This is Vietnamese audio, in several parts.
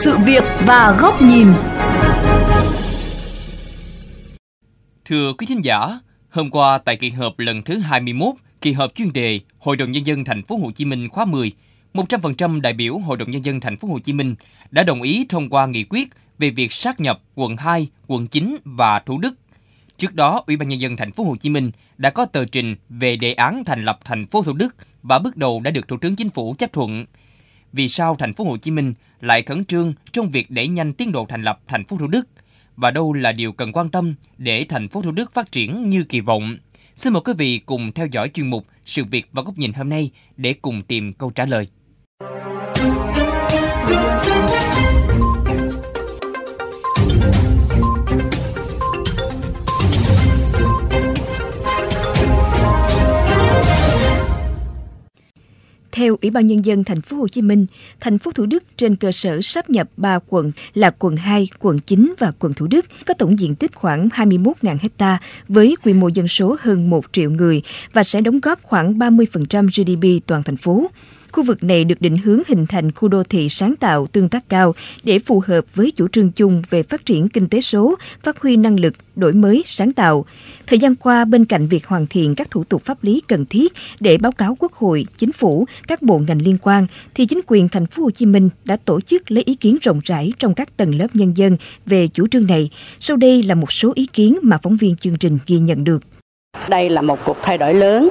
sự việc và góc nhìn. Thưa quý thính giả, hôm qua tại kỳ họp lần thứ 21, kỳ họp chuyên đề Hội đồng nhân dân thành phố Hồ Chí Minh khóa 10, 100% đại biểu Hội đồng nhân dân thành phố Hồ Chí Minh đã đồng ý thông qua nghị quyết về việc sát nhập quận 2, quận 9 và Thủ Đức. Trước đó, Ủy ban nhân dân thành phố Hồ Chí Minh đã có tờ trình về đề án thành lập thành phố Thủ Đức và bước đầu đã được Thủ tướng Chính phủ chấp thuận. Vì sao thành phố Hồ Chí Minh lại khẩn trương trong việc đẩy nhanh tiến độ thành lập thành phố Thủ Đức và đâu là điều cần quan tâm để thành phố Thủ Đức phát triển như kỳ vọng? Xin mời quý vị cùng theo dõi chuyên mục Sự việc và góc nhìn hôm nay để cùng tìm câu trả lời. Theo Ủy ban nhân dân thành phố Hồ Chí Minh, thành phố Thủ Đức trên cơ sở sáp nhập 3 quận là quận 2, quận 9 và quận Thủ Đức có tổng diện tích khoảng 21.000 ha với quy mô dân số hơn 1 triệu người và sẽ đóng góp khoảng 30% GDP toàn thành phố. Khu vực này được định hướng hình thành khu đô thị sáng tạo tương tác cao để phù hợp với chủ trương chung về phát triển kinh tế số, phát huy năng lực, đổi mới, sáng tạo. Thời gian qua, bên cạnh việc hoàn thiện các thủ tục pháp lý cần thiết để báo cáo Quốc hội, Chính phủ, các bộ ngành liên quan, thì chính quyền thành phố Hồ Chí Minh đã tổ chức lấy ý kiến rộng rãi trong các tầng lớp nhân dân về chủ trương này. Sau đây là một số ý kiến mà phóng viên chương trình ghi nhận được. Đây là một cuộc thay đổi lớn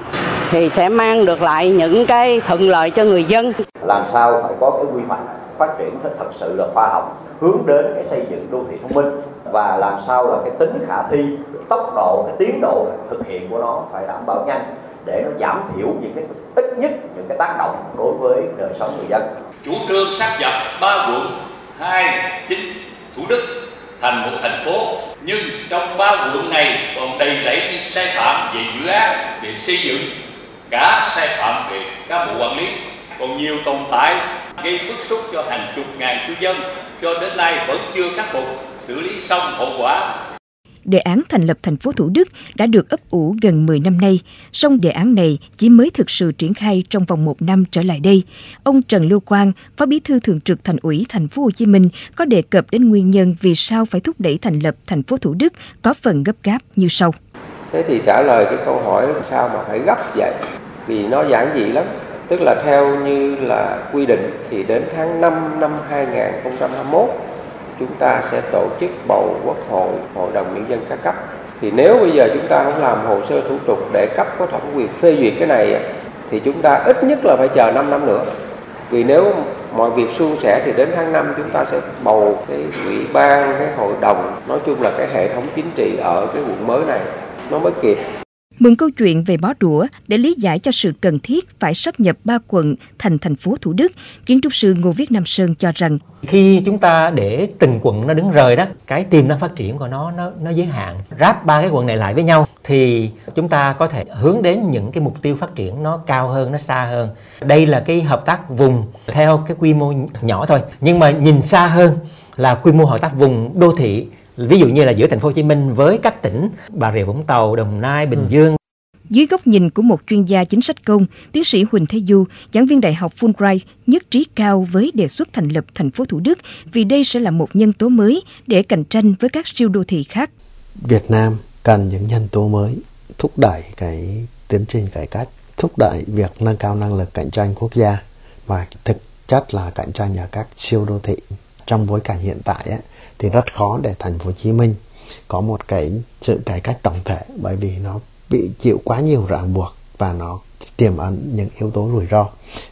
thì sẽ mang được lại những cái thuận lợi cho người dân. Làm sao phải có cái quy hoạch phát triển thật sự là khoa học, hướng đến cái xây dựng đô thị thông minh và làm sao là cái tính khả thi, tốc độ, cái tiến độ thực hiện của nó phải đảm bảo nhanh để nó giảm thiểu những cái ít nhất những cái tác động đối với đời sống người dân. Chủ trương sát nhập ba quận, hai chính Thủ Đức thành một thành phố nhưng trong ba quận này còn đầy rẫy những sai phạm về dự án về xây dựng cả sai phạm về cán bộ quản lý còn nhiều tồn tại gây bức xúc cho hàng chục ngàn cư dân cho đến nay vẫn chưa khắc phục xử lý xong hậu quả đề án thành lập thành phố Thủ Đức đã được ấp ủ gần 10 năm nay, song đề án này chỉ mới thực sự triển khai trong vòng một năm trở lại đây. Ông Trần Lưu Quang, Phó Bí thư Thường trực Thành ủy Thành phố Hồ Chí Minh có đề cập đến nguyên nhân vì sao phải thúc đẩy thành lập thành phố Thủ Đức có phần gấp gáp như sau. Thế thì trả lời cái câu hỏi làm sao mà phải gấp vậy? Vì nó giản dị lắm. Tức là theo như là quy định thì đến tháng 5 năm 2021 chúng ta sẽ tổ chức bầu quốc hội hội đồng nhân dân các cấp. Thì nếu bây giờ chúng ta không làm hồ sơ thủ tục để cấp có thẩm quyền phê duyệt cái này thì chúng ta ít nhất là phải chờ 5 năm nữa. Vì nếu mọi việc suôn sẻ thì đến tháng 5 chúng ta sẽ bầu cái ủy ban, cái hội đồng, nói chung là cái hệ thống chính trị ở cái quận mới này, nó mới kịp mượn câu chuyện về bó đũa để lý giải cho sự cần thiết phải sắp nhập ba quận thành thành phố Thủ Đức, kiến trúc sư Ngô Viết Nam Sơn cho rằng khi chúng ta để từng quận nó đứng rời đó, cái tiềm năng phát triển của nó nó nó giới hạn. Ráp ba cái quận này lại với nhau thì chúng ta có thể hướng đến những cái mục tiêu phát triển nó cao hơn, nó xa hơn. Đây là cái hợp tác vùng theo cái quy mô nhỏ thôi, nhưng mà nhìn xa hơn là quy mô hợp tác vùng đô thị ví dụ như là giữa thành phố Hồ Chí Minh với các tỉnh Bà Rịa Vũng Tàu, Đồng Nai, Bình ừ. Dương. Dưới góc nhìn của một chuyên gia chính sách công, tiến sĩ Huỳnh Thế Du, giảng viên Đại học Fulbright nhất trí cao với đề xuất thành lập thành phố Thủ Đức vì đây sẽ là một nhân tố mới để cạnh tranh với các siêu đô thị khác. Việt Nam cần những nhân tố mới thúc đẩy cái tiến trình cải cách, thúc đẩy việc nâng cao năng lực cạnh tranh quốc gia và thực chất là cạnh tranh ở các siêu đô thị trong bối cảnh hiện tại ấy, thì rất khó để thành phố Hồ Chí Minh có một cái sự cải cách tổng thể, bởi vì nó bị chịu quá nhiều ràng buộc và nó tiềm ẩn những yếu tố rủi ro.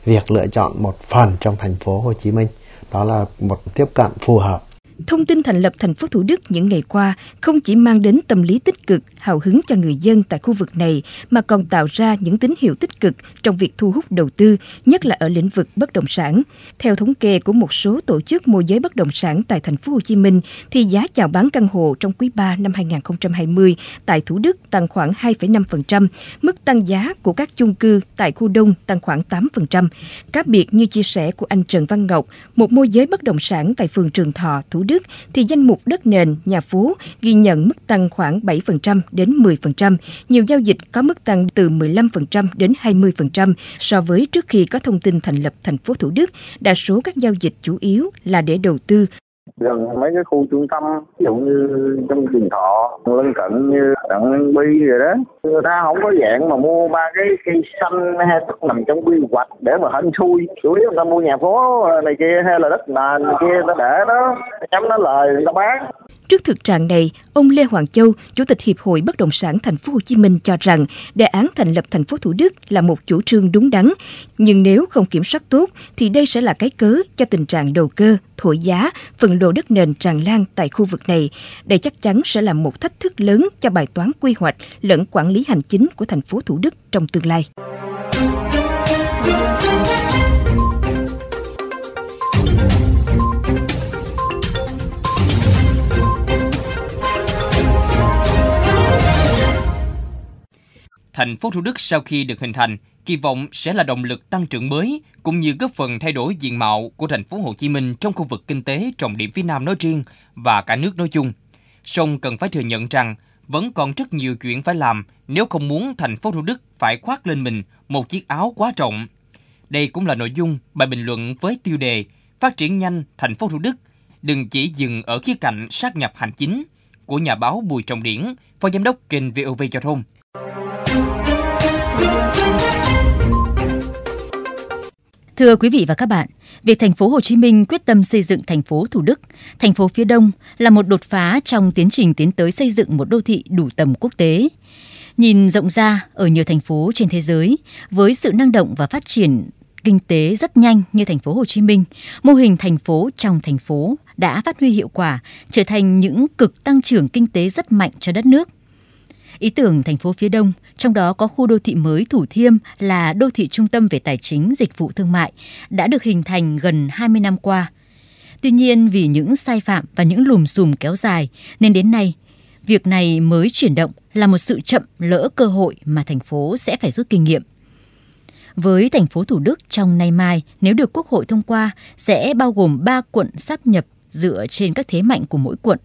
Việc lựa chọn một phần trong thành phố Hồ Chí Minh, đó là một tiếp cận phù hợp Thông tin thành lập thành phố Thủ Đức những ngày qua không chỉ mang đến tâm lý tích cực, hào hứng cho người dân tại khu vực này mà còn tạo ra những tín hiệu tích cực trong việc thu hút đầu tư, nhất là ở lĩnh vực bất động sản. Theo thống kê của một số tổ chức môi giới bất động sản tại thành phố Hồ Chí Minh thì giá chào bán căn hộ trong quý 3 năm 2020 tại Thủ Đức tăng khoảng 2,5%, mức tăng giá của các chung cư tại khu Đông tăng khoảng 8%. Cá biệt như chia sẻ của anh Trần Văn Ngọc, một môi giới bất động sản tại phường Trường Thọ, Thủ Đức thì danh mục đất nền, nhà phố ghi nhận mức tăng khoảng 7% đến 10%, nhiều giao dịch có mức tăng từ 15% đến 20% so với trước khi có thông tin thành lập thành phố Thủ Đức. Đa số các giao dịch chủ yếu là để đầu tư. Gần mấy cái khu trung tâm ví dụ như trong trường thọ lân cận như đặng bi rồi đó người ta không có dạng mà mua ba cái cây xanh hay tức nằm trong quy hoạch để mà hên xui. Chủ yếu người ta mua nhà phố này kia hay là đất nền này kia ta để đó chấm nó lời người ta bán Trước thực trạng này, ông Lê Hoàng Châu, Chủ tịch Hiệp hội Bất động sản Thành phố Hồ Chí Minh cho rằng đề án thành lập thành phố Thủ Đức là một chủ trương đúng đắn, nhưng nếu không kiểm soát tốt thì đây sẽ là cái cớ cho tình trạng đầu cơ, thổi giá, phần lô đất nền tràn lan tại khu vực này. Đây chắc chắn sẽ là một thách thức lớn cho bài toán quy hoạch lẫn quản lý hành chính của thành phố Thủ Đức trong tương lai. Thành phố Thủ Đức sau khi được hình thành, kỳ vọng sẽ là động lực tăng trưởng mới cũng như góp phần thay đổi diện mạo của thành phố Hồ Chí Minh trong khu vực kinh tế trọng điểm phía Nam nói riêng và cả nước nói chung. Song cần phải thừa nhận rằng vẫn còn rất nhiều chuyện phải làm nếu không muốn thành phố Thủ Đức phải khoác lên mình một chiếc áo quá rộng. Đây cũng là nội dung bài bình luận với tiêu đề Phát triển nhanh thành phố Thủ Đức, đừng chỉ dừng ở khía cạnh sát nhập hành chính của nhà báo Bùi Trọng Điển, phó giám đốc kênh VOV Giao thông. Thưa quý vị và các bạn, việc thành phố Hồ Chí Minh quyết tâm xây dựng thành phố Thủ Đức, thành phố phía Đông là một đột phá trong tiến trình tiến tới xây dựng một đô thị đủ tầm quốc tế. Nhìn rộng ra ở nhiều thành phố trên thế giới, với sự năng động và phát triển kinh tế rất nhanh như thành phố Hồ Chí Minh, mô hình thành phố trong thành phố đã phát huy hiệu quả, trở thành những cực tăng trưởng kinh tế rất mạnh cho đất nước. Ý tưởng thành phố phía Đông, trong đó có khu đô thị mới Thủ Thiêm là đô thị trung tâm về tài chính, dịch vụ thương mại, đã được hình thành gần 20 năm qua. Tuy nhiên vì những sai phạm và những lùm xùm kéo dài nên đến nay, việc này mới chuyển động là một sự chậm lỡ cơ hội mà thành phố sẽ phải rút kinh nghiệm. Với thành phố Thủ Đức trong nay mai, nếu được Quốc hội thông qua, sẽ bao gồm 3 quận sắp nhập dựa trên các thế mạnh của mỗi quận.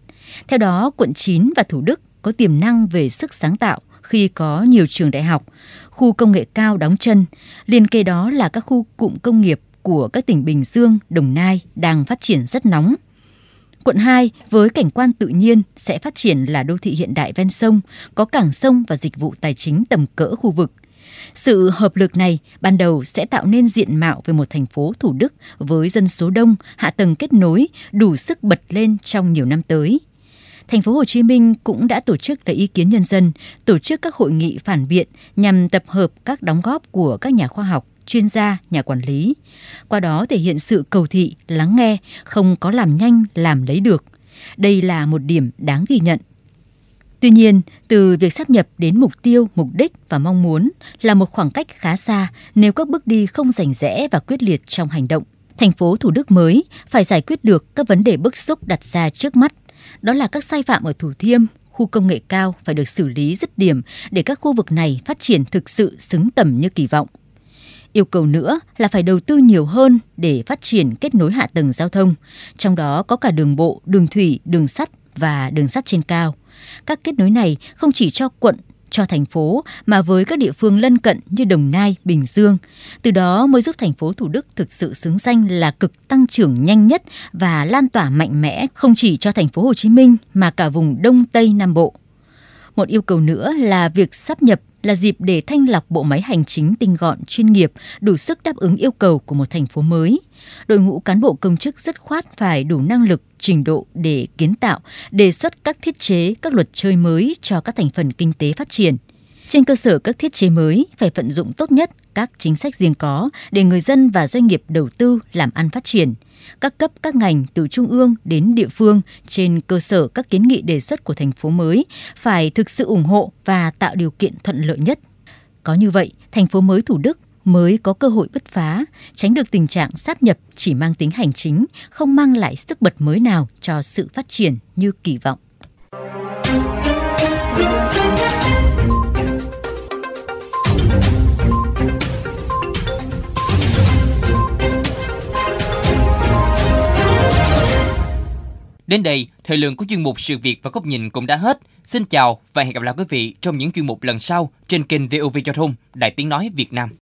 Theo đó, quận 9 và Thủ Đức có tiềm năng về sức sáng tạo khi có nhiều trường đại học, khu công nghệ cao đóng chân, liên kề đó là các khu cụm công nghiệp của các tỉnh Bình Dương, Đồng Nai đang phát triển rất nóng. Quận 2 với cảnh quan tự nhiên sẽ phát triển là đô thị hiện đại ven sông, có cảng sông và dịch vụ tài chính tầm cỡ khu vực. Sự hợp lực này ban đầu sẽ tạo nên diện mạo về một thành phố Thủ Đức với dân số đông, hạ tầng kết nối, đủ sức bật lên trong nhiều năm tới thành phố Hồ Chí Minh cũng đã tổ chức lấy ý kiến nhân dân, tổ chức các hội nghị phản biện nhằm tập hợp các đóng góp của các nhà khoa học, chuyên gia, nhà quản lý. Qua đó thể hiện sự cầu thị, lắng nghe, không có làm nhanh, làm lấy được. Đây là một điểm đáng ghi nhận. Tuy nhiên, từ việc sắp nhập đến mục tiêu, mục đích và mong muốn là một khoảng cách khá xa nếu các bước đi không rành rẽ và quyết liệt trong hành động. Thành phố Thủ Đức mới phải giải quyết được các vấn đề bức xúc đặt ra trước mắt đó là các sai phạm ở Thủ Thiêm, khu công nghệ cao phải được xử lý dứt điểm để các khu vực này phát triển thực sự xứng tầm như kỳ vọng. Yêu cầu nữa là phải đầu tư nhiều hơn để phát triển kết nối hạ tầng giao thông, trong đó có cả đường bộ, đường thủy, đường sắt và đường sắt trên cao. Các kết nối này không chỉ cho quận, cho thành phố mà với các địa phương lân cận như Đồng Nai, Bình Dương. Từ đó mới giúp thành phố Thủ Đức thực sự xứng danh là cực tăng trưởng nhanh nhất và lan tỏa mạnh mẽ không chỉ cho thành phố Hồ Chí Minh mà cả vùng Đông Tây Nam Bộ. Một yêu cầu nữa là việc sắp nhập là dịp để thanh lọc bộ máy hành chính tinh gọn, chuyên nghiệp, đủ sức đáp ứng yêu cầu của một thành phố mới. Đội ngũ cán bộ công chức rất khoát phải đủ năng lực, trình độ để kiến tạo, đề xuất các thiết chế, các luật chơi mới cho các thành phần kinh tế phát triển. Trên cơ sở các thiết chế mới phải vận dụng tốt nhất các chính sách riêng có để người dân và doanh nghiệp đầu tư làm ăn phát triển. Các cấp các ngành từ trung ương đến địa phương trên cơ sở các kiến nghị đề xuất của thành phố mới phải thực sự ủng hộ và tạo điều kiện thuận lợi nhất. Có như vậy, thành phố mới Thủ Đức mới có cơ hội bứt phá, tránh được tình trạng sáp nhập chỉ mang tính hành chính, không mang lại sức bật mới nào cho sự phát triển như kỳ vọng. Đến đây, thời lượng của chuyên mục Sự việc và góc nhìn cũng đã hết. Xin chào và hẹn gặp lại quý vị trong những chuyên mục lần sau trên kênh VOV Giao thông Đài Tiếng Nói Việt Nam.